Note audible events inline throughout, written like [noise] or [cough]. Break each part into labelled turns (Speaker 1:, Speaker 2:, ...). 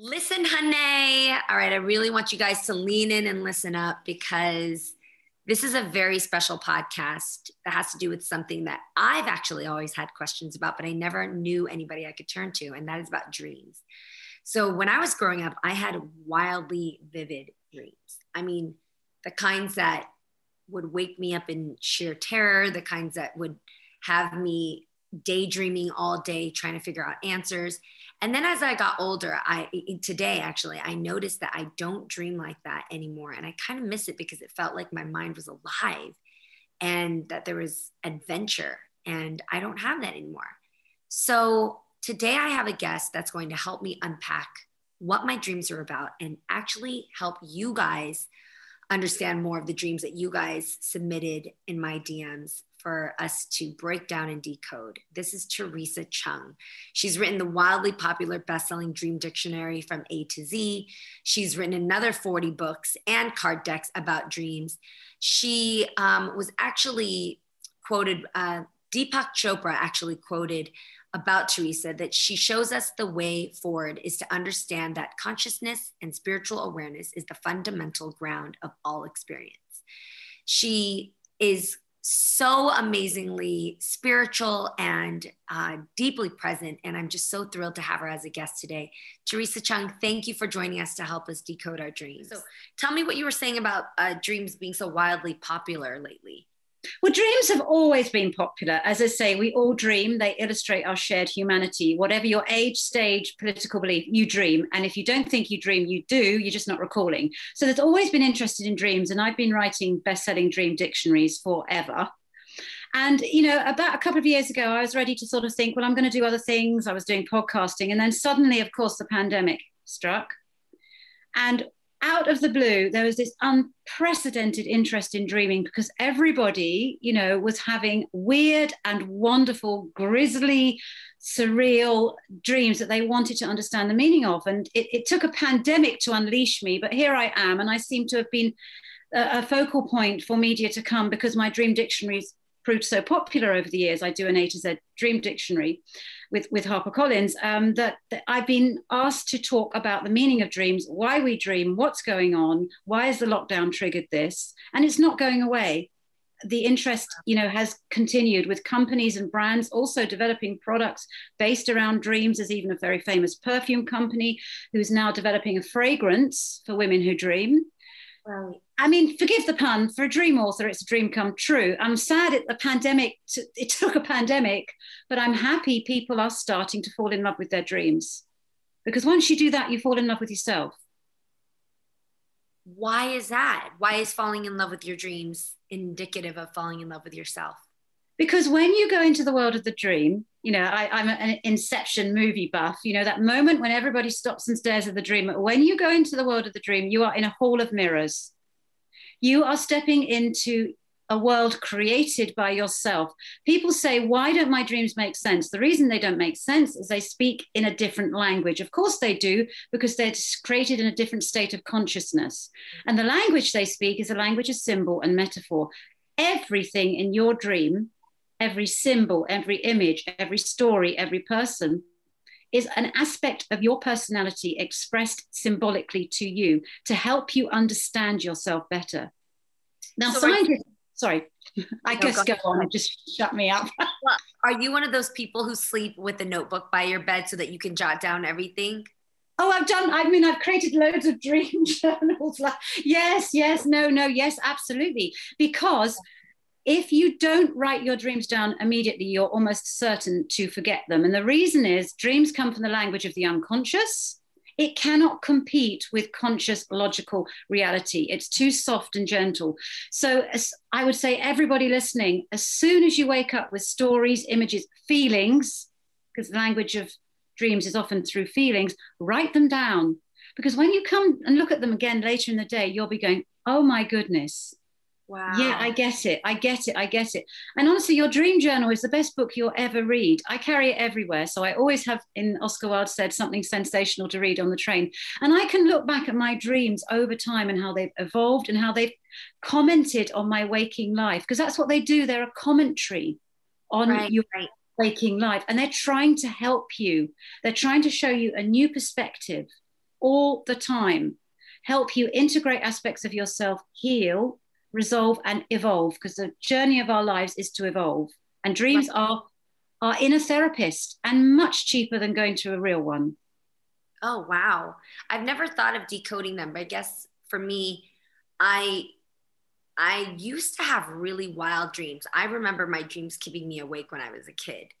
Speaker 1: Listen, Hunnay. All right, I really want you guys to lean in and listen up because this is a very special podcast that has to do with something that I've actually always had questions about, but I never knew anybody I could turn to, and that is about dreams. So when I was growing up, I had wildly vivid dreams. I mean, the kinds that would wake me up in sheer terror, the kinds that would have me daydreaming all day trying to figure out answers and then as i got older i today actually i noticed that i don't dream like that anymore and i kind of miss it because it felt like my mind was alive and that there was adventure and i don't have that anymore. So today i have a guest that's going to help me unpack what my dreams are about and actually help you guys understand more of the dreams that you guys submitted in my dms for us to break down and decode. This is Theresa Cheung. She's written the wildly popular best-selling Dream Dictionary from A to Z. She's written another 40 books and card decks about dreams. She um, was actually quoted, uh, Deepak Chopra actually quoted about Theresa that she shows us the way forward is to understand that consciousness and spiritual awareness is the fundamental ground of all experience. She is so amazingly spiritual and uh, deeply present. And I'm just so thrilled to have her as a guest today. Theresa Cheung, thank you for joining us to help us decode our dreams. So tell me what you were saying about uh, dreams being so wildly popular lately.
Speaker 2: Well, dreams have always been popular. As I say, we all dream. They illustrate our shared humanity. Whatever your age, stage, political belief, you dream. And if you don't think you dream, you do. You're just not recalling. So there's always been interested in dreams. And I've been writing best selling dream dictionaries forever. And, you know, about a couple of years ago, I was ready to sort of think, well, I'm going to do other things. I was doing podcasting. And then suddenly, of course, the pandemic struck. And out of the blue, there was this unprecedented interest in dreaming because everybody, you know, was having weird and wonderful, grisly, surreal dreams that they wanted to understand the meaning of. And it, it took a pandemic to unleash me, but here I am. And I seem to have been a, a focal point for media to come because my dream dictionaries proved so popular over the years. I do an A to Z dream dictionary with, with HarperCollins, um, that, that I've been asked to talk about the meaning of dreams, why we dream, what's going on, why has the lockdown triggered this? And it's not going away. The interest, you know, has continued with companies and brands also developing products based around dreams. There's even a very famous perfume company who's now developing a fragrance for women who dream. Right. I mean, forgive the pun. For a dream author, it's a dream come true. I'm sad at the pandemic. To, it [laughs] took a pandemic, but I'm happy people are starting to fall in love with their dreams, because once you do that, you fall in love with yourself.
Speaker 1: Why is that? Why is falling in love with your dreams indicative of falling in love with yourself?
Speaker 2: Because when you go into the world of the dream, you know, I, am an Inception movie buff. You know, that moment when everybody stops and stares at the dream. When you go into the world of the dream, you are in a hall of mirrors you are stepping into a world created by yourself. People say, Why don't my dreams make sense? The reason they don't make sense is they speak in a different language. Of course, they do, because they're created in a different state of consciousness. And the language they speak is a language of symbol and metaphor. Everything in your dream, every symbol, every image, every story, every person is an aspect of your personality expressed symbolically to you to help you understand yourself better. Now, so scientists, sorry, I no, guess go, go on and just shut me up. [laughs]
Speaker 1: well, are you one of those people who sleep with a notebook by your bed so that you can jot down everything?
Speaker 2: Oh, I've done, I mean, I've created loads of dream [laughs] journals. Like, yes, yes, no, no, yes, absolutely. Because if you don't write your dreams down immediately, you're almost certain to forget them. And the reason is dreams come from the language of the unconscious. It cannot compete with conscious logical reality. It's too soft and gentle. So, I would say, everybody listening, as soon as you wake up with stories, images, feelings, because the language of dreams is often through feelings, write them down. Because when you come and look at them again later in the day, you'll be going, oh my goodness,
Speaker 1: Wow.
Speaker 2: yeah, I get it. I get it. I get it. And honestly, your dream journal is the best book you'll ever read. I carry it everywhere. So I always have, in Oscar Wilde said, something sensational to read on the train. And I can look back at my dreams over time and how they've evolved and how they've commented on my waking life. Because that's what they do. They're a commentary on
Speaker 1: Right,
Speaker 2: your waking life. And they're trying to help you. They're trying to show you a new perspective all the time, help you integrate aspects of yourself, heal, resolve, and evolve. Because the journey of our lives is to evolve. And dreams are our inner therapist and much cheaper than going to a real one.
Speaker 1: Oh wow. I've never thought of decoding them, but I guess for me, I I used to have really wild dreams. I remember my dreams keeping me awake when I was a kid.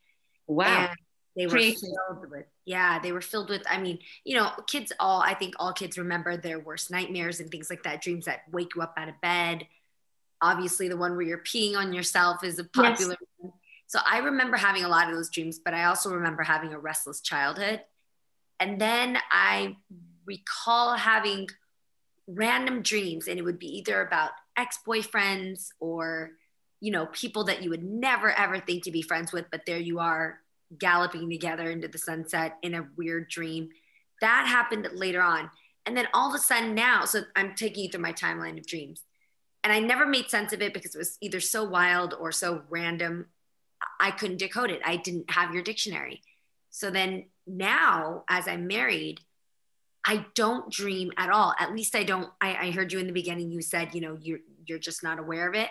Speaker 2: Wow.
Speaker 1: And they were
Speaker 2: Creative.
Speaker 1: filled with yeah, they were filled with I mean, you know, kids all I think all kids remember their worst nightmares and things like that, dreams that wake you up out of bed. Obviously the one where you're peeing on yourself is a popular one. So I remember having a lot of those dreams, but I also remember having a restless childhood. And then I recall having random dreams and it would be either about ex-boyfriends or you know people that you would never ever think to be friends with but there you are galloping together into the sunset in a weird dream that happened later on and then all of a sudden now so i'm taking you through my timeline of dreams and i never made sense of it because it was either so wild or so random i couldn't decode it i didn't have your dictionary so then now as i'm married I don't dream at all. At least I don't. I, I heard you in the beginning. You said, you know, you're you're just not aware of it.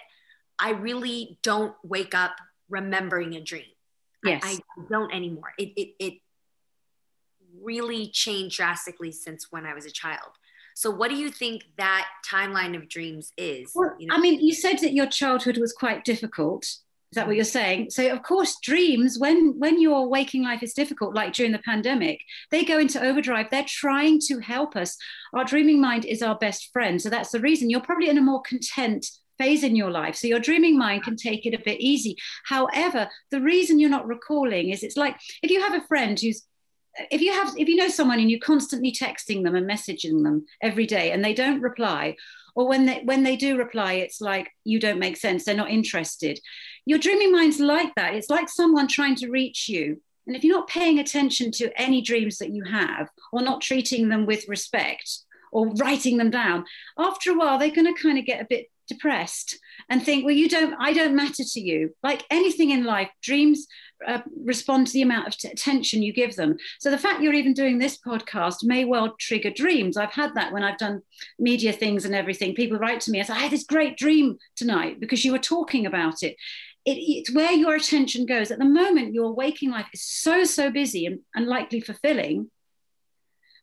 Speaker 1: I really don't wake up remembering a dream. I-
Speaker 2: Yes.
Speaker 1: I, don't anymore. It, it it really changed drastically since when I was a child. So, what do you think that timeline of dreams is?
Speaker 2: Well,
Speaker 1: You know,
Speaker 2: I mean, you said that your childhood was quite difficult. Is that what you're saying? So, of course, dreams, when when your waking life is difficult, like during the pandemic, they go into overdrive. They're trying to help us. Our dreaming mind is our best friend. So that's the reason you're probably in a more content phase in your life. So your dreaming mind can take it a bit easy. However, the reason you're not recalling is it's like if you have a friend who's if you have if you know someone and you're constantly texting them and messaging them every day and they don't reply or when they when they do reply it's like you don't make sense they're not interested. Your dreaming mind's like that. It's like someone trying to reach you. And if you're not paying attention to any dreams that you have or not treating them with respect or writing them down after a while they're going to kind of get a bit depressed and think well you don't i don't matter to you. Like anything in life dreams uh, respond to the amount of t- attention you give them. So the fact you're even doing this podcast may well trigger dreams. I've had that when I've done media things and everything. People write to me and say, I had this great dream tonight because you were talking about it. it. It's where your attention goes. At the moment, your waking life is so, so busy and, and likely fulfilling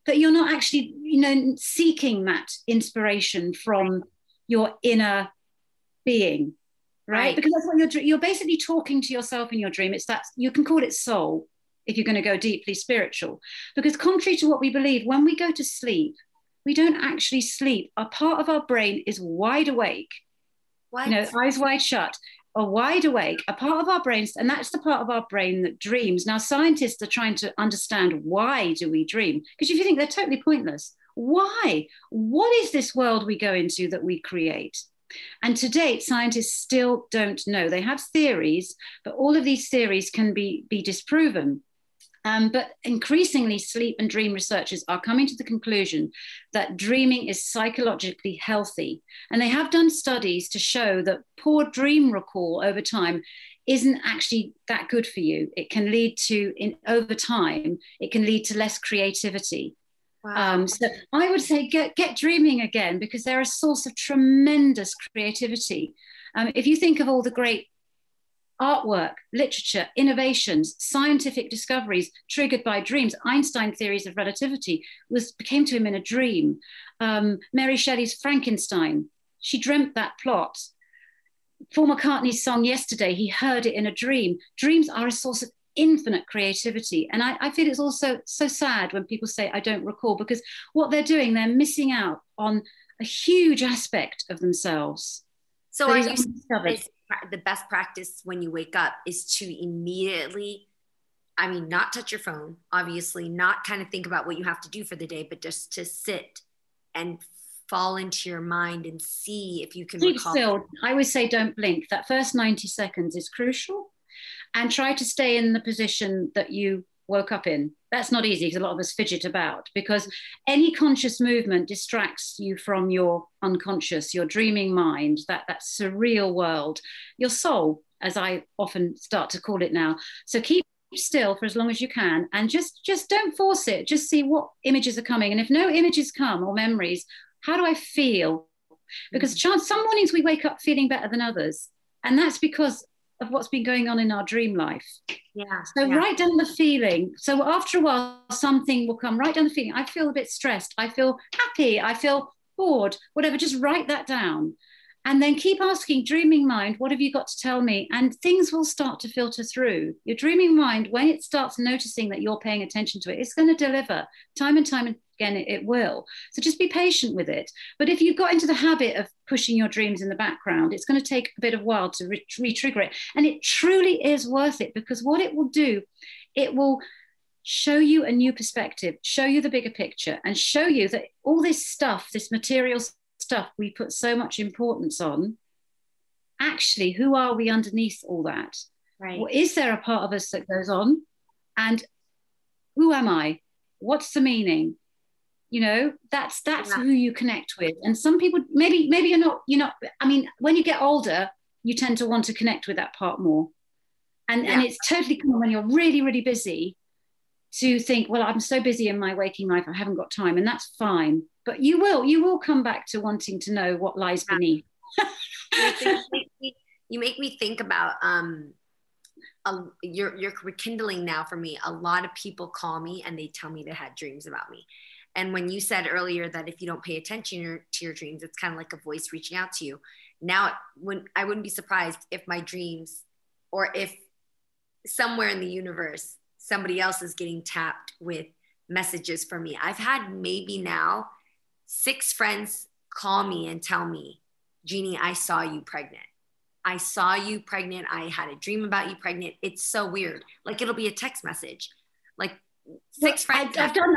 Speaker 2: that you're not actually, you know, seeking that inspiration from your inner being right?
Speaker 1: Right.
Speaker 2: Because that's what you're you're basically talking to yourself in your dream. It's that you can call it soul if you're going to go deeply spiritual. Because contrary to what we believe, when we go to sleep, we don't actually sleep. A part of our brain is wide awake,
Speaker 1: what?
Speaker 2: you know, eyes wide shut, or wide awake. A part of our brains, and that's the part of our brain that dreams. Now, scientists are trying to understand why do we dream? Because if you think they're totally pointless, why? What is this world we go into that we create? And to date, scientists still don't know. They have theories, but all of these theories can be, be disproven. Um, but increasingly, sleep and dream researchers are coming to the conclusion that dreaming is psychologically healthy. And they have done studies to show that poor dream recall over time isn't actually that good for you. It can lead to, in, over time, it can lead to less creativity.
Speaker 1: Wow.
Speaker 2: Um, so I would say get, get dreaming again because they're a source of tremendous creativity. Um, if you think of all the great artwork, literature, innovations, scientific discoveries triggered by dreams, Einstein theories of relativity was came to him in a dream. Um, Mary Shelley's Frankenstein, she dreamt that plot. Paul McCartney's song yesterday, he heard it in a dream. Dreams are a source of infinite creativity. And I, I, feel it's also so sad when people say, I don't recall, because what they're doing, they're missing out on a huge aspect of themselves.
Speaker 1: So, are you the best practice when you wake up is to immediately I mean, not touch your phone, obviously, not kind of think about what you have to do for the day, but just to sit and fall into your mind and see if you can
Speaker 2: keep
Speaker 1: recall.
Speaker 2: still. I always say don't blink. That first 90 seconds is crucial. And try to stay in the position that you woke up in. That's not easy because a lot of us fidget about because any conscious movement distracts you from your unconscious, your dreaming mind, that, that surreal world, your soul, as I often start to call it now. So keep still for as long as you can and just just don't force it just see what images are coming and if no images come or memories how do i feel because mm. chance some mornings we wake up feeling better than others and that's because of what's been going on in our dream life.
Speaker 1: Yeah
Speaker 2: so
Speaker 1: yeah.
Speaker 2: write down the feeling so after a while something will come write down the feeling. I feel a bit stressed. I feel happy. I feel bored whatever just write that down. And then keep asking dreaming mind what have you got to tell me? And things will start to filter through. Your dreaming mind when it starts noticing that you're paying attention to it it's going to deliver time and time again it, it will so just be patient with it but if you've got into the habit of pushing your dreams in the background it's going to take a bit of while to re- trigger it and it truly is worth it because what it will do it will show you a new perspective show you the bigger picture and show you that all this stuff this material stuff we put so much importance on, actually, who are we underneath all that?
Speaker 1: Right.
Speaker 2: Well, is there a part of us that goes on? And who am I? What's the meaning? You know, that's that's yeah. who you connect with. And some people maybe maybe you're not you're not. I mean, when you get older, you tend to want to connect with that part more. And yeah. and it's totally common when you're really really busy to think, well, I'm so busy in my waking life, I haven't got time, and that's fine but you will you will come back to wanting to know what lies beneath [laughs]
Speaker 1: you, make me, you make me think about um a, you're you're rekindling now for me a lot of people call me and they tell me they had dreams about me and when you said earlier that if you don't pay attention to your dreams it's kind of like a voice reaching out to you now when i wouldn't be surprised if my dreams or if somewhere in the universe somebody else is getting tapped with messages for me i've had maybe now six friends call me and tell me, Jeannie, I saw you pregnant. I saw you pregnant. I had a dream about you pregnant. It's so weird. Like it'll be a text message. Like six well, friends.
Speaker 2: I've, I've done.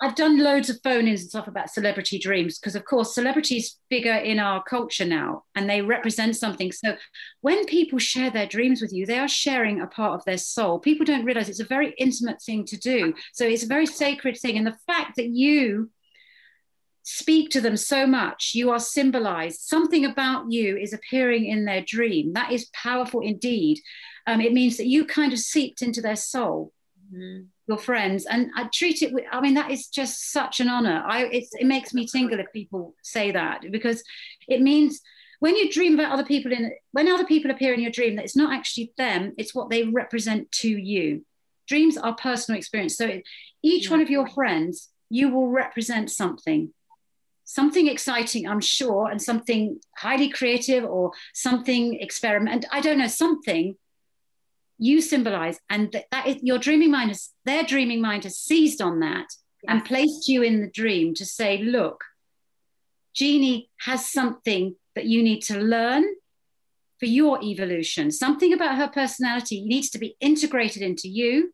Speaker 2: I've, done loads of phone-ins and stuff about celebrity dreams because, of course, celebrities figure in our culture now, and they represent something. So, when people share their dreams with you, they are sharing a part of their soul. People don't realize it's a very intimate thing to do. So, it's a very sacred thing, and the fact that you speak to them so much. You are symbolized. Something about you is appearing in their dream. That is powerful indeed. Um, it means that you kind of seeped into their soul, mm-hmm. your friends. And I treat it with, I mean, that is just such an honor. I, it makes me tingle if people say that because it means when you dream about other people in, when other people appear in your dream, that it's not actually them, it's what they represent to you. Dreams are personal experience. So each one of your friends, you will represent something something exciting, I'm sure, and something highly creative or something experiment. I don't know, something you symbolize. And that, that is your dreaming mind has their dreaming mind has seized on that and placed you in the dream to say, look, Jeannie has something that you need to learn for your evolution. Something about her personality needs to be integrated into you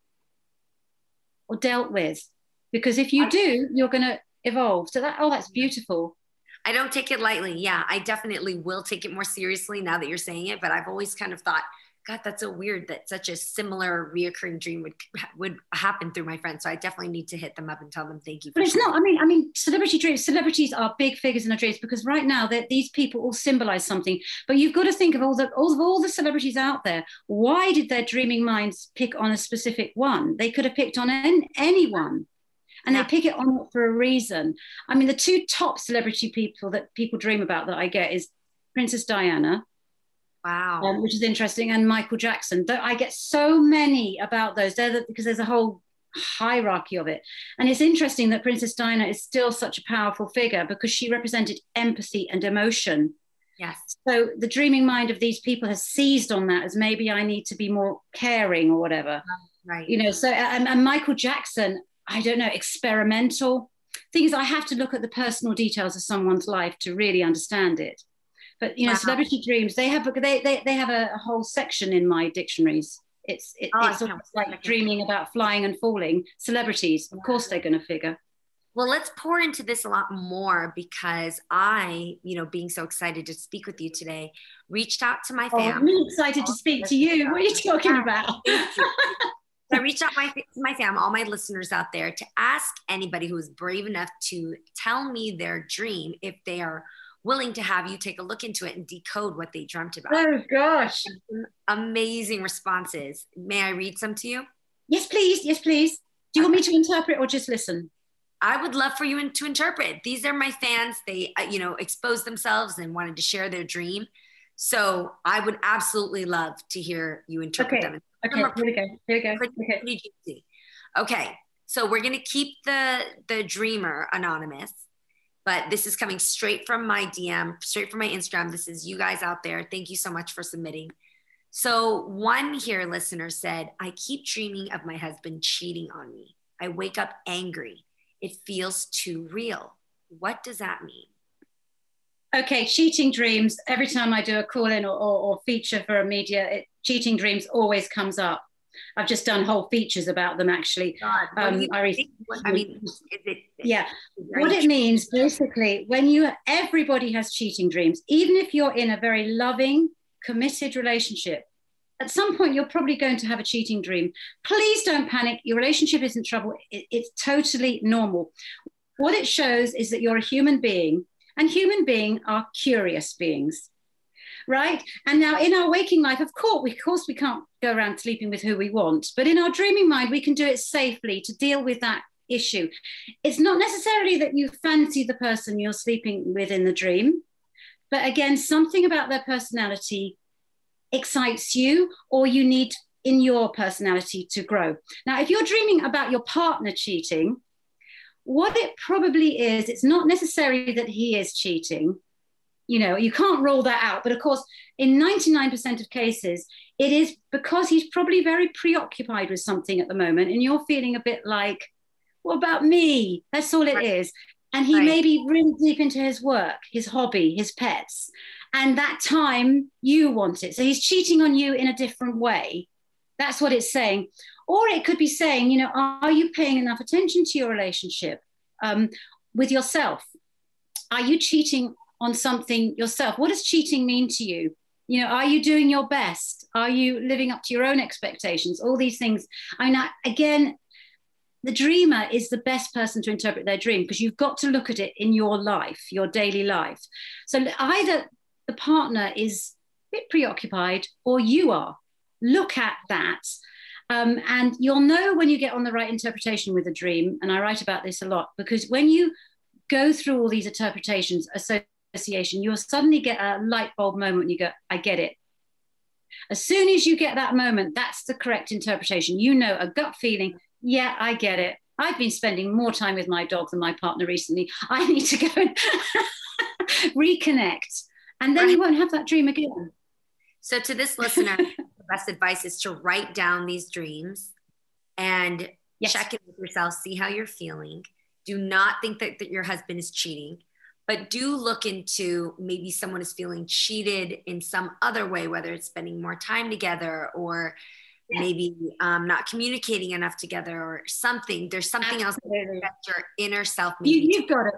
Speaker 2: or dealt with. Because if you do, you're going to evolve. So that oh, that's beautiful.
Speaker 1: I don't take it lightly. Yeah, I definitely will take it more seriously now that you're saying it. But I've always kind of thought, God, that's so weird that such a similar reoccurring dream would would happen through my friends. So I definitely need to hit them up and tell them thank you.
Speaker 2: but it's not. I mean, I mean, celebrity dreams. Celebrities are big figures in our dreams because right now that these people all symbolize something. But you've got to think of all the all of all the celebrities out there. Why did their dreaming minds pick on a specific one? They could have picked on an, anyone and yeah. they pick it on for a reason. I mean, the two top celebrity people that people dream about that I get is Princess Diana.
Speaker 1: Wow.
Speaker 2: Um, which is interesting. And Michael Jackson. I get so many about those the, because there's a whole hierarchy of it. And it's interesting that Princess Diana is still such a powerful figure because she represented empathy and emotion.
Speaker 1: Yes.
Speaker 2: So the dreaming mind of these people has seized on that as maybe I need to be more caring or whatever.
Speaker 1: Right.
Speaker 2: You know, so and, and Michael Jackson, I don't know, experimental. Things I have to look at the personal details of someone's life to really understand it. But you know, wow. celebrity dreams, they have they, they, they have a, a, whole section in my dictionaries. It's it, oh, it's like dreaming about flying and falling. Celebrities, of course, they're going to figure.
Speaker 1: Well, let's pour into this a lot more because I, you know, being so excited to speak with you today, reached out to my family.
Speaker 2: Oh, I'm excited to speak to you. What are you talking about? [laughs]
Speaker 1: I reached out my my fam, all my listeners out there, to ask anybody who is brave enough to tell me their dream if they are willing to have you take a look into it and decode what they dreamt about.
Speaker 2: Oh gosh.
Speaker 1: Amazing responses. May I read some to you?
Speaker 2: Yes, please. Yes, please. Do you want me to interpret or just listen?
Speaker 1: I would love for you to interpret. These are my fans. They, uh, you know, exposed themselves and wanted to share their dream. So I would absolutely love to hear you interpret
Speaker 2: okay. them. Okay, here we go. Here we go.
Speaker 1: Okay. Pretty okay, so we're gonna keep the the dreamer anonymous, but this is coming straight from my DM, straight from my Instagram. This is you guys out there. Thank you so much for submitting. So one here listener said, I keep dreaming of my husband cheating on me. I wake up angry. It feels too real. What does that mean?
Speaker 2: Okay, cheating dreams. Every time I do a call in or, or, or feature for a media, it, cheating dreams always comes up. I've just done whole features about them actually. God, um, I, I, mean, it, yeah. What it means basically, when you everybody has cheating dreams, even if you're in a very loving, committed relationship, at some point you're probably going to have a cheating dream. Please don't panic. Your relationship isn't trouble. It, it's totally normal. What it shows is that you're a human being, and human beings are curious beings right? And now in our waking life, of course, we, of course, we can't go around sleeping with who we want, but in our dreaming mind, we can do it safely to deal with that issue. It's not necessarily that you fancy the person you're sleeping with in the dream, but again, something about their personality excites you, or you need in your personality to grow. Now, if you're dreaming about your partner cheating, what it probably is, it's not necessarily that he is cheating, you know you can't rule that out but of course in 99% of cases it is because he's probably very preoccupied with something at the moment and you're feeling a bit like what about me that's all it right. is, and he right. may be really deep into his work his hobby his pets and that time you want it so he's cheating on you in a different way that's what it's saying or it could be saying you know are you paying enough attention to your relationship um, with yourself are you cheating on something yourself. What does cheating mean to you? You know, are you doing your best? Are you living up to your own expectations? All these things. I mean, I, again, the dreamer is the best person to interpret their dream because you've got to look at it in your life, your daily life. So either the partner is a bit preoccupied or you are. Look at that. Um, and you'll know when you get on the right interpretation with a dream. And I write about this a lot because when you go through all these interpretations association, you'll suddenly get a light bulb moment when you go, I get it. As soon as you get that moment, that's the correct interpretation. You know, a gut feeling, yeah, I get it. I've been spending more time with my dog than my partner recently. I [laughs] need to go and [laughs] reconnect. And then right. you won't have that dream again.
Speaker 1: So, to this listener, [laughs] the best advice is to write down these dreams and yes. check in with yourself, see how you're feeling. Do not think that, that your husband is cheating but do look into maybe someone is feeling cheated in some other way, whether it's spending more time together or yeah. maybe um, not communicating enough together or something. There's something Absolutely. else that your inner self.
Speaker 2: You, have got it.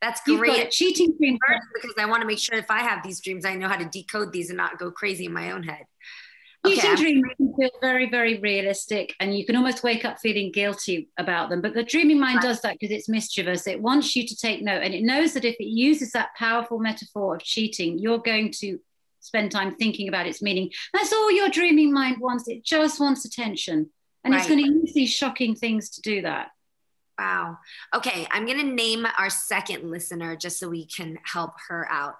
Speaker 1: That's great.
Speaker 2: Cheating dreams
Speaker 1: because I want to make sure if I have these dreams, I know how to decode these and not go crazy in my own head.
Speaker 2: Okay, dreams can feel very, very realistic, and you can almost wake up feeling guilty about them. But the dreaming mind does that because it's mischievous. It wants you to take note, and it knows that if it uses that powerful metaphor of cheating, you're going to spend time thinking about its meaning. That's all your dreaming mind wants. It just wants attention, and right. it's going to use these shocking things to do that.
Speaker 1: Wow. Okay, I'm going to name our second listener just so we can help her out.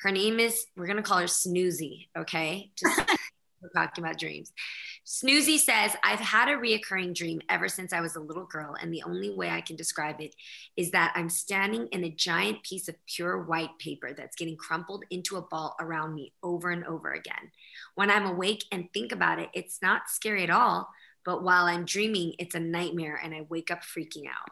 Speaker 1: Her name is, we're going to call her Snoozy, okay? Just [laughs] we're talking about dreams. Snoozy says, I've had a reoccurring dream ever since I was a little girl, and the only way I can describe it is that I'm standing in a giant piece of pure white paper that's getting crumpled into a ball around me over and over again. When I'm awake and think about it, it's not scary at all, but while I'm dreaming, it's a nightmare and I wake up freaking out.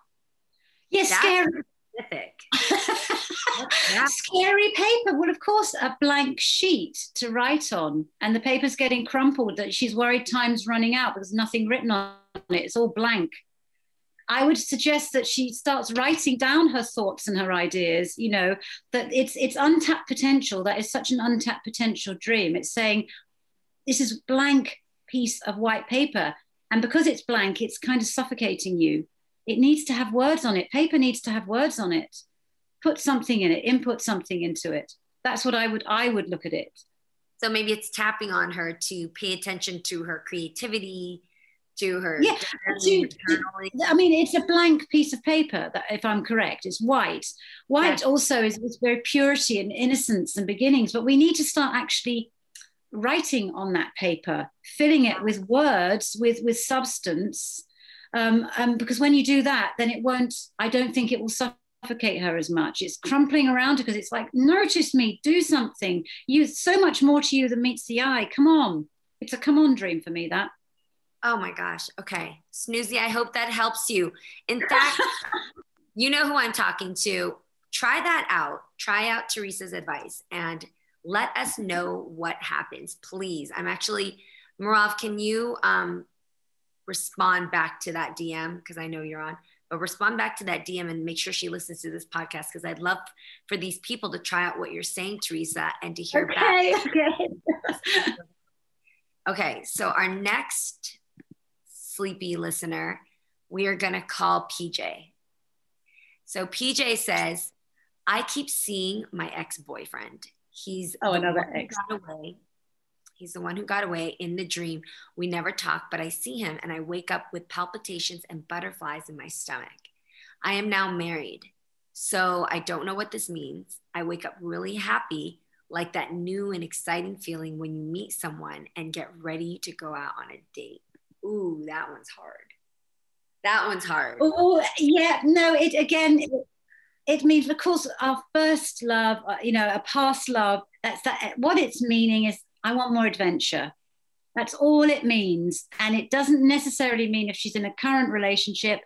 Speaker 2: Yes, yeah, scary.
Speaker 1: Specific. [laughs]
Speaker 2: Scary paper. Well, of course, a blank sheet to write on, and the paper's getting crumpled. That she's worried time's running out because there's nothing written on it. It's all blank. I would suggest that she starts writing down her thoughts and her ideas. You know that it's it's untapped potential. That is such an untapped potential dream. It's saying this is blank piece of white paper, and because it's blank, it's kind of suffocating you. It needs to have words on it. Paper needs to have words on it. Put something in it. Input something into it. That's what I would I would look at it.
Speaker 1: So maybe it's tapping on her to pay attention to her creativity, to her.
Speaker 2: Yeah, to, I mean, it's a blank piece of paper. That, if I'm correct, it's white. White yeah. also is, is very purity and innocence and beginnings. But we need to start actually writing on that paper, filling it with words, with with substance. Um, um, because when you do that, then it won't. I don't think it will suffocate her as much. It's crumpling around her because it's like, notice me, do something. You so much more to you than meets the eye. Come on, it's a come on dream for me. That
Speaker 1: Oh my gosh. Okay. Snoozy, I hope that helps you. In fact, [laughs] you know who I'm talking to. Try that out. Try out Theresa's advice and let us know what happens, please. I'm actually, Merav, can you um, respond back to that DM? Because I know you're on, but respond back to that DM and make sure she listens to this podcast because I'd love for these people to try out what you're saying, Theresa, and to hear
Speaker 2: okay,
Speaker 1: back.
Speaker 2: Okay. [laughs] [laughs]
Speaker 1: okay. So our next sleepy listener, we are going to call PJ. So PJ says, I keep seeing my ex boyfriend. He's
Speaker 2: oh another ex.
Speaker 1: Away. He's the one who got away in the dream. We never talk, but I see him and I wake up with palpitations and butterflies in my stomach. I am now married, so I don't know what this means. I wake up really happy, like that new and exciting feeling when you meet someone and get ready to go out on a date ooh, that one's hard. That one's hard.
Speaker 2: Oh, yeah. No, it again, it, it, means, of course, our first love, uh, you know, a past love, that's that. What it's meaning is, I want more adventure. That's all it means. And it doesn't necessarily mean if she's in a current relationship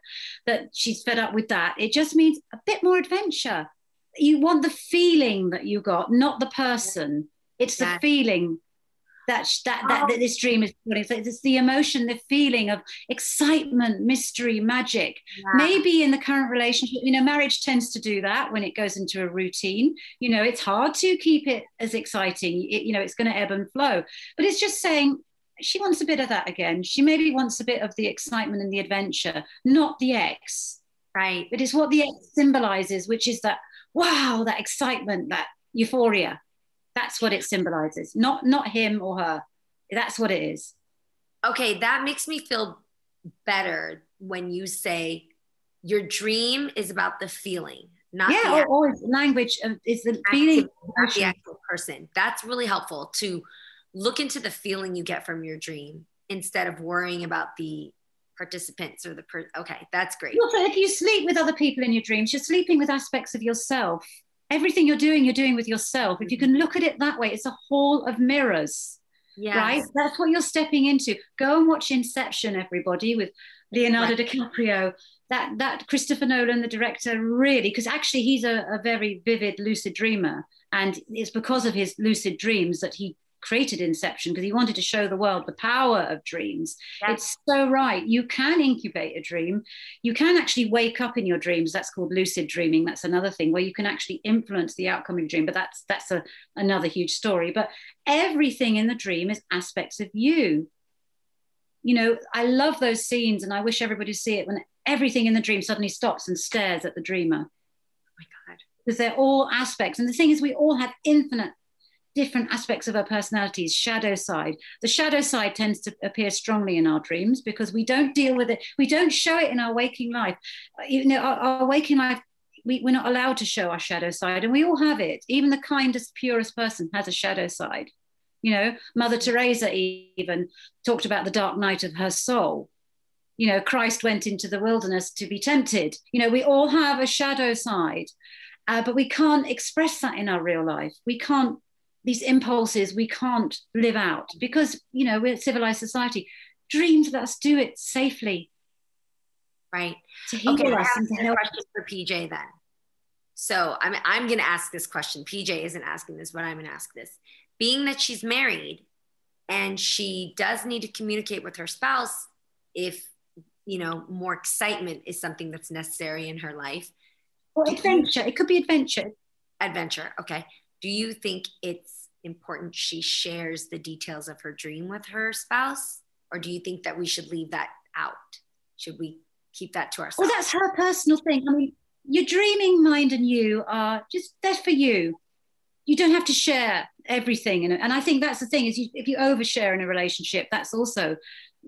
Speaker 2: that she's fed up with that. It just means a bit more adventure. You want the feeling that you got, not the person. It's the yeah. feeling that that, that, that this dream is putting. So it's the emotion, the feeling of excitement, mystery, magic. Yeah. Maybe in the current relationship, you know, marriage tends to do that when it goes into a routine. You know, it's hard to keep it as exciting. It, you know, it's going to ebb and flow. But it's just saying she wants a bit of that again. She maybe wants a bit of the excitement and the adventure, not the X.
Speaker 1: Right.
Speaker 2: But It is what the X symbolizes, which is that wow, that excitement, that euphoria. That's what it symbolizes, not not him or her. That's what it is.
Speaker 1: Okay, that makes me feel better when you say your dream is about the feeling, not
Speaker 2: yeah, um,
Speaker 1: the
Speaker 2: or, or language is the feeling,
Speaker 1: not the actual person. That's really helpful to look into the feeling you get from your dream instead of worrying about the participants or the per- okay that's great
Speaker 2: also if you sleep with other people in your dreams you're sleeping with aspects of yourself everything you're doing, you're doing with yourself. If you can mm-hmm. look at it that way, it's a hall of mirrors. Yes. Right? That's what you're stepping into. Go and watch Inception, everybody, with Leonardo right. DiCaprio. That that Christopher Nolan, the director, really, because actually he's a, a very vivid, lucid dreamer. And it's because of his lucid dreams that he created Inception because he wanted to show the world the power of dreams. It's so right. You can incubate a dream. You can actually wake up in your dreams. That's called lucid dreaming. That's another thing where you can actually influence the outcome of your dream. But that's that's a, another huge story. But everything in the dream is aspects of you. You know, I love those scenes, and I wish everybody see it when everything in the dream suddenly stops and stares at the dreamer.
Speaker 1: Oh my God.
Speaker 2: Because they're all aspects. And the thing is, we all have infinite different aspects of our personalities shadow side. The shadow side tends to appear strongly in our dreams because we don't deal with it. We don't show it in our waking life. You know our, our waking life we, we're not allowed to show our shadow side and we all have it. Even the kindest purest person has a shadow side. You know mother teresa even talked about the dark night of her soul. You know christ went into the wilderness to be tempted. You know we all have a shadow side uh, but we can't express that in our real life. We can't these impulses we can't live out because you know we're a civilized society dreams let us do it safely
Speaker 1: right
Speaker 2: to heal
Speaker 1: okay,
Speaker 2: us and to help
Speaker 1: for pj then So I'm, I'm going to ask this question. PJ isn't asking this, but I'm going to ask this. Being that she's married and she does need to communicate with her spouse if, you know, more excitement is something that's necessary in her life.
Speaker 2: Or adventure. it could be adventure.
Speaker 1: Adventure. Okay. Do you think it's important she shares the details of her dream with her spouse? Or do you think that we should leave that out? Should we keep that to ourselves?
Speaker 2: Well, that's her personal thing. I mean, your dreaming mind and you are just there for you. You don't have to share everything, and, and I think that's the thing is you, if you overshare in a relationship, that's also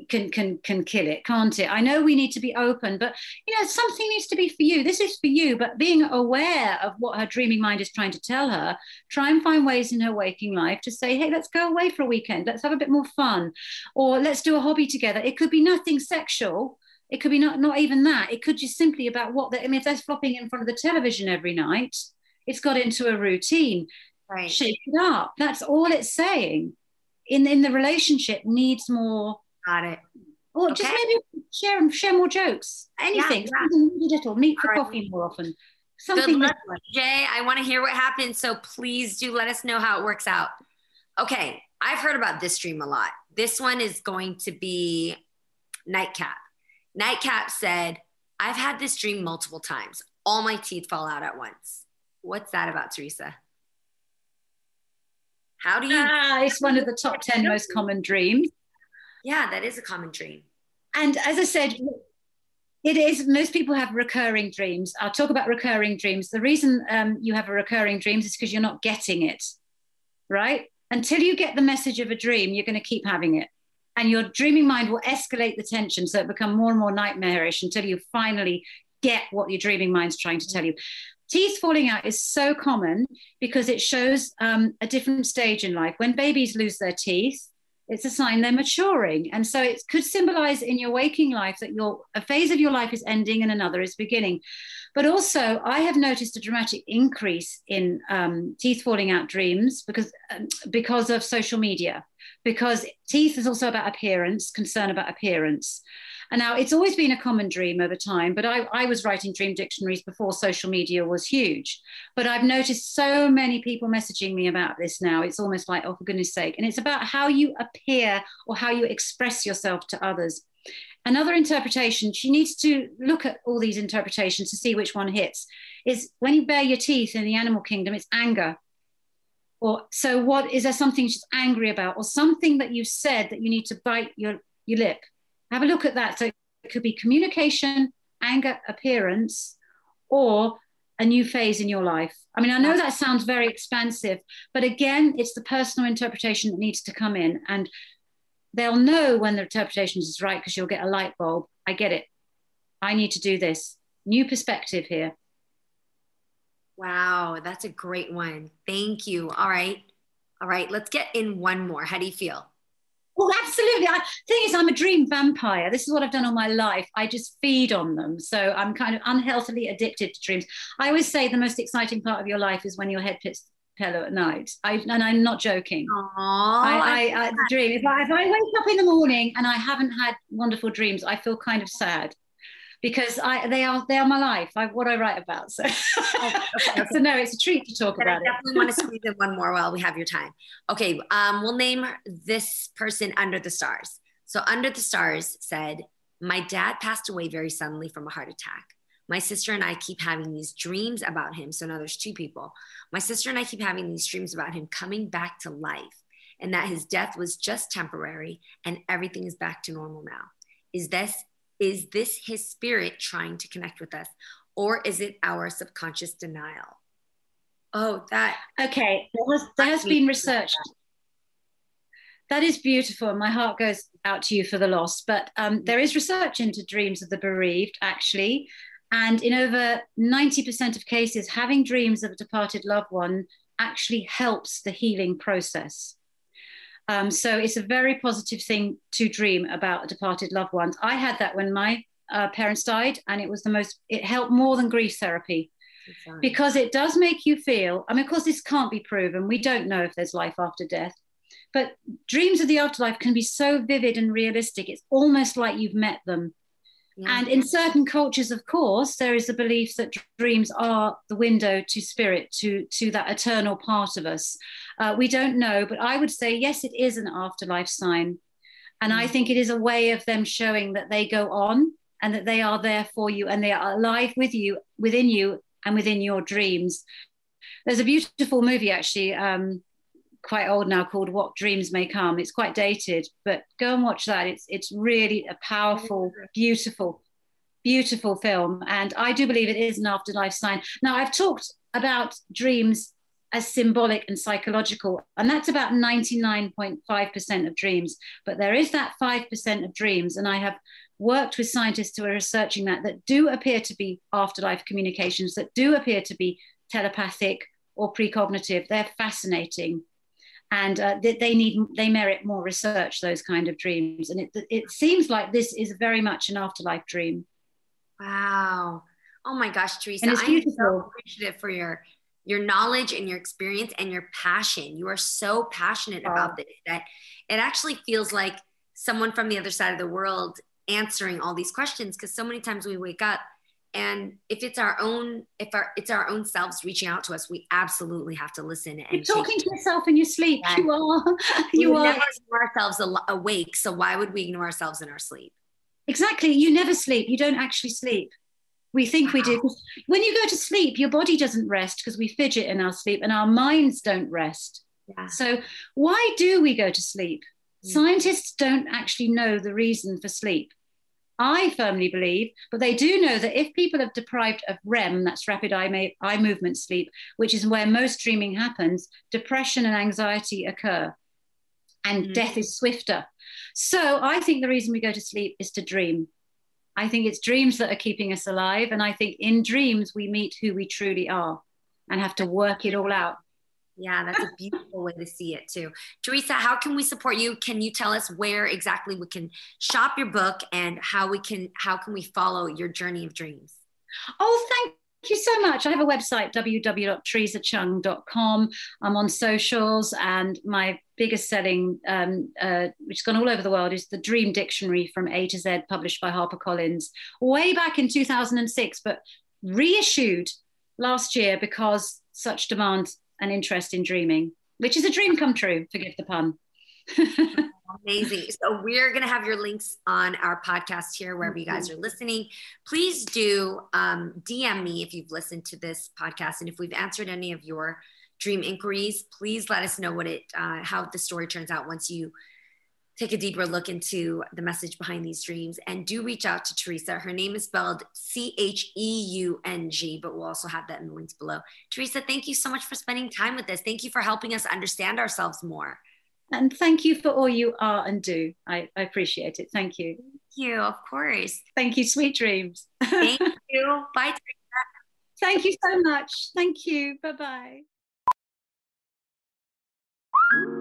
Speaker 2: can can can kill it, can't it? I know we need to be open, but you know something needs to be for you. This is for you, but being aware of what her dreaming mind is trying to tell her, try and find ways in her waking life to say, hey, let's go away for a weekend, let's have a bit more fun, or let's do a hobby together. It could be nothing sexual, it could be not, not even that. It could just simply about what, the, I mean, if they're flopping in front of the television every night, it's got into a routine.
Speaker 1: Right.
Speaker 2: Shake it up. That's all it's saying. In, in the relationship needs more.
Speaker 1: Got it.
Speaker 2: Or okay. just maybe share share more jokes. Anything. Yeah, yeah. Something little. Meet for right. coffee more often. Something.
Speaker 1: Good luck, Jay. I want to hear what happens. So please do let us know how it works out. Okay. I've heard about this dream a lot. This one is going to be nightcap. Nightcap said, I've had this dream multiple times. All my teeth fall out at once. What's that about, Theresa? How do you?
Speaker 2: Ah, it's one of the top 10 most common dreams.
Speaker 1: Yeah, that is a common dream.
Speaker 2: And as I said, it is, most people have recurring dreams. I'll talk about recurring dreams. The reason um, you have a recurring dreams is because you're not getting it, right? Until you get the message of a dream, you're going to keep having it and your dreaming mind will escalate the tension so it become more and more nightmarish until you finally get what your dreaming mind's trying to tell you teeth falling out is so common because it shows um, a different stage in life. When babies lose their teeth it's a sign they're maturing. And so it could symbolize in your waking life that your a phase of your life is ending and another is beginning. But also i have noticed a dramatic increase in um, teeth falling out dreams because um, because of social media because teeth is also about appearance concern about appearance and now it's always been a common dream over time, but I, I, was writing dream dictionaries before social media was huge. But I've noticed so many people messaging me about this now. It's almost like, oh, for goodness sake. And it's about how you appear or how you express yourself to others. Another interpretation, she needs to look at all these interpretations to see which one hits, is when you bare your teeth in the animal kingdom, it's anger. Or so what is there something she's angry about, or something that you've said that you need to bite your, your lip? Have a look at that. So it could be communication, anger, appearance, or a new phase in your life. I mean, I know that sounds very expansive, but again, it's the personal interpretation that needs to come in. And they'll know when the interpretation is right because you'll get a light bulb. I get it. I need to do this. New perspective here.
Speaker 1: Wow, that's a great one. Thank you. All right. All right, let's get in one more. How do you feel?
Speaker 2: Oh, absolutely. I, thing is, I'm a dream vampire. This is what I've done all my life. I just feed on them. So I'm kind of unhealthily addicted to dreams. I always say the most exciting part of your life is when your head hits the pillow at night. I, and I'm not joking.
Speaker 1: Aww,
Speaker 2: I, I, I dream. If I, if I wake up in the morning and I haven't had wonderful dreams, I feel kind of sad because I they are they are my life. I, what I write about. So, oh, okay. [laughs] so no, it's a treat to talk but about
Speaker 1: I definitely
Speaker 2: it.
Speaker 1: want to squeeze in one more while we have your time. Okay, um, we'll name this person Under the Stars. So Under the Stars said, "My dad passed away very suddenly from a heart attack. My sister and I keep having these dreams about him. So now there's two people. My sister and I keep having these dreams about him coming back to life." And that his death was just temporary and everything is back to normal now. Is this is this his spirit trying to connect with us or is it our subconscious denial? Oh that
Speaker 2: okay there has, there has been research that. Is beautiful my heart goes out to you for the loss but um, there is research into dreams of the bereaved actually and in over 90% of cases having dreams of a departed loved one actually helps the healing process um, so it's a very positive thing to dream about departed loved ones. I had that when my uh, parents died, and it was the most, it helped more than grief therapy exactly. because it does make you feel. I mean, of course, this can't be proven. We don't know if there's life after death, but dreams of the afterlife can be so vivid and realistic. It's almost like you've met them. Yeah. And in certain cultures, of course, there is a belief that dreams are the window to spirit, to, to that eternal part of us. Uh, we don't know, but I would say, yes, it is an afterlife sign. And I mm. think it is a way of them showing that they go on and that they are there for you and they are alive with you, within you, and within your dreams. There's a beautiful movie, actually, um, quite old now, called What Dreams May Come. It's quite dated, but go and watch that. It's, it's really a powerful, beautiful, beautiful film. And I do believe it is an afterlife sign. Now, I've talked about dreams as symbolic and psychological. And that's about 99.5% of dreams. But there is that 5% of dreams. And I have worked with scientists who are researching that, that do appear to be afterlife communications, that do appear to be telepathic or precognitive. They're fascinating. And uh, they, they need, they merit more research, those kind of dreams. And it, it seems like this is very much an afterlife dream.
Speaker 1: Wow. Oh my gosh, Theresa. I'm so appreciative for your your knowledge and your experience and your passion. You are so passionate about this that it actually feels like someone from the other side of the world answering all these questions because so many times we wake up and if it's our own if our it's our own selves reaching out to us we absolutely have to listen and
Speaker 2: you're talking to yourself in your sleep you are [laughs]
Speaker 1: you we are never ignore ourselves awake so why would we ignore ourselves in our sleep
Speaker 2: exactly you never sleep you don't actually sleep we think we do. When you go to sleep, your body doesn't rest because we fidget in our sleep and our minds don't rest. Yeah. So, why do we go to sleep? Mm. Scientists don't actually know the reason for sleep. I firmly believe, but they do know that if people are deprived of REM, that's rapid eye, eye movement sleep, which is where most dreaming happens, depression and anxiety occur and mm. death is swifter. So I think the reason we go to sleep is to dream. I think it's dreams that are keeping us alive. And I think in dreams, we meet who we truly are and have to work it all out.
Speaker 1: Yeah, that's a beautiful way to see it too. Theresa, how can we support you? Can you tell us where exactly we can shop your book and how we can how can we follow your journey of dreams?
Speaker 2: Oh, thank Thank you so much. I have a website, www.theresacheung.com. I'm on socials, and my biggest selling, um, uh, which has gone all over the world, is the Dream Dictionary from A to Z, published by HarperCollins, way back in 2006, but reissued last year because such demand and interest in dreaming, which is a dream come true, forgive the pun. [laughs]
Speaker 1: Amazing. So we're going to have your links on our podcast here, wherever you guys are listening. Please do um, DM me if you've listened to this podcast, and if we've answered any of your dream inquiries, please let us know what it, uh, how the story turns out once you take a deeper look into the message behind these dreams. And do reach out to Theresa. Her name is spelled C H E U N G, but we'll also have that in the links below. Theresa, thank you so much for spending time with us. Thank you for helping us understand ourselves more.
Speaker 2: And thank you for all you are and do. I, I appreciate it. Thank you.
Speaker 1: Thank you, of course.
Speaker 2: Thank you. Sweet dreams.
Speaker 1: Thank [laughs] you. Bye. Theresa.
Speaker 2: Thank you so much. Thank you. Bye bye.